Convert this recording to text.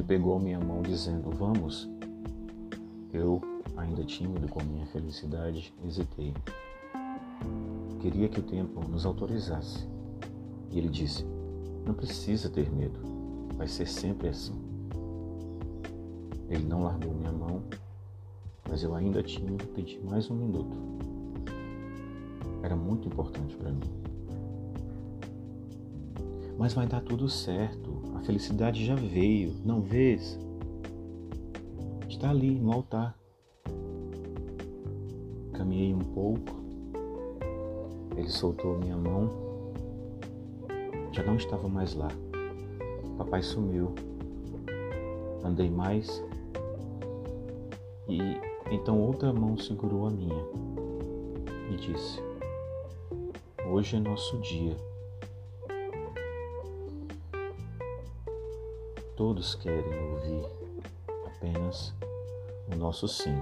pegou minha mão dizendo: Vamos. Eu, ainda tímido com minha felicidade, hesitei. Queria que o tempo nos autorizasse. E ele disse: Não precisa ter medo, vai ser sempre assim. Ele não largou minha mão, mas eu ainda que pedir mais um minuto. Era muito importante para mim. Mas vai dar tudo certo. Felicidade já veio, não vês? Está ali no altar. Caminhei um pouco. Ele soltou minha mão. Já não estava mais lá. Papai sumiu. Andei mais e então outra mão segurou a minha e disse: Hoje é nosso dia. Todos querem ouvir apenas o nosso sim.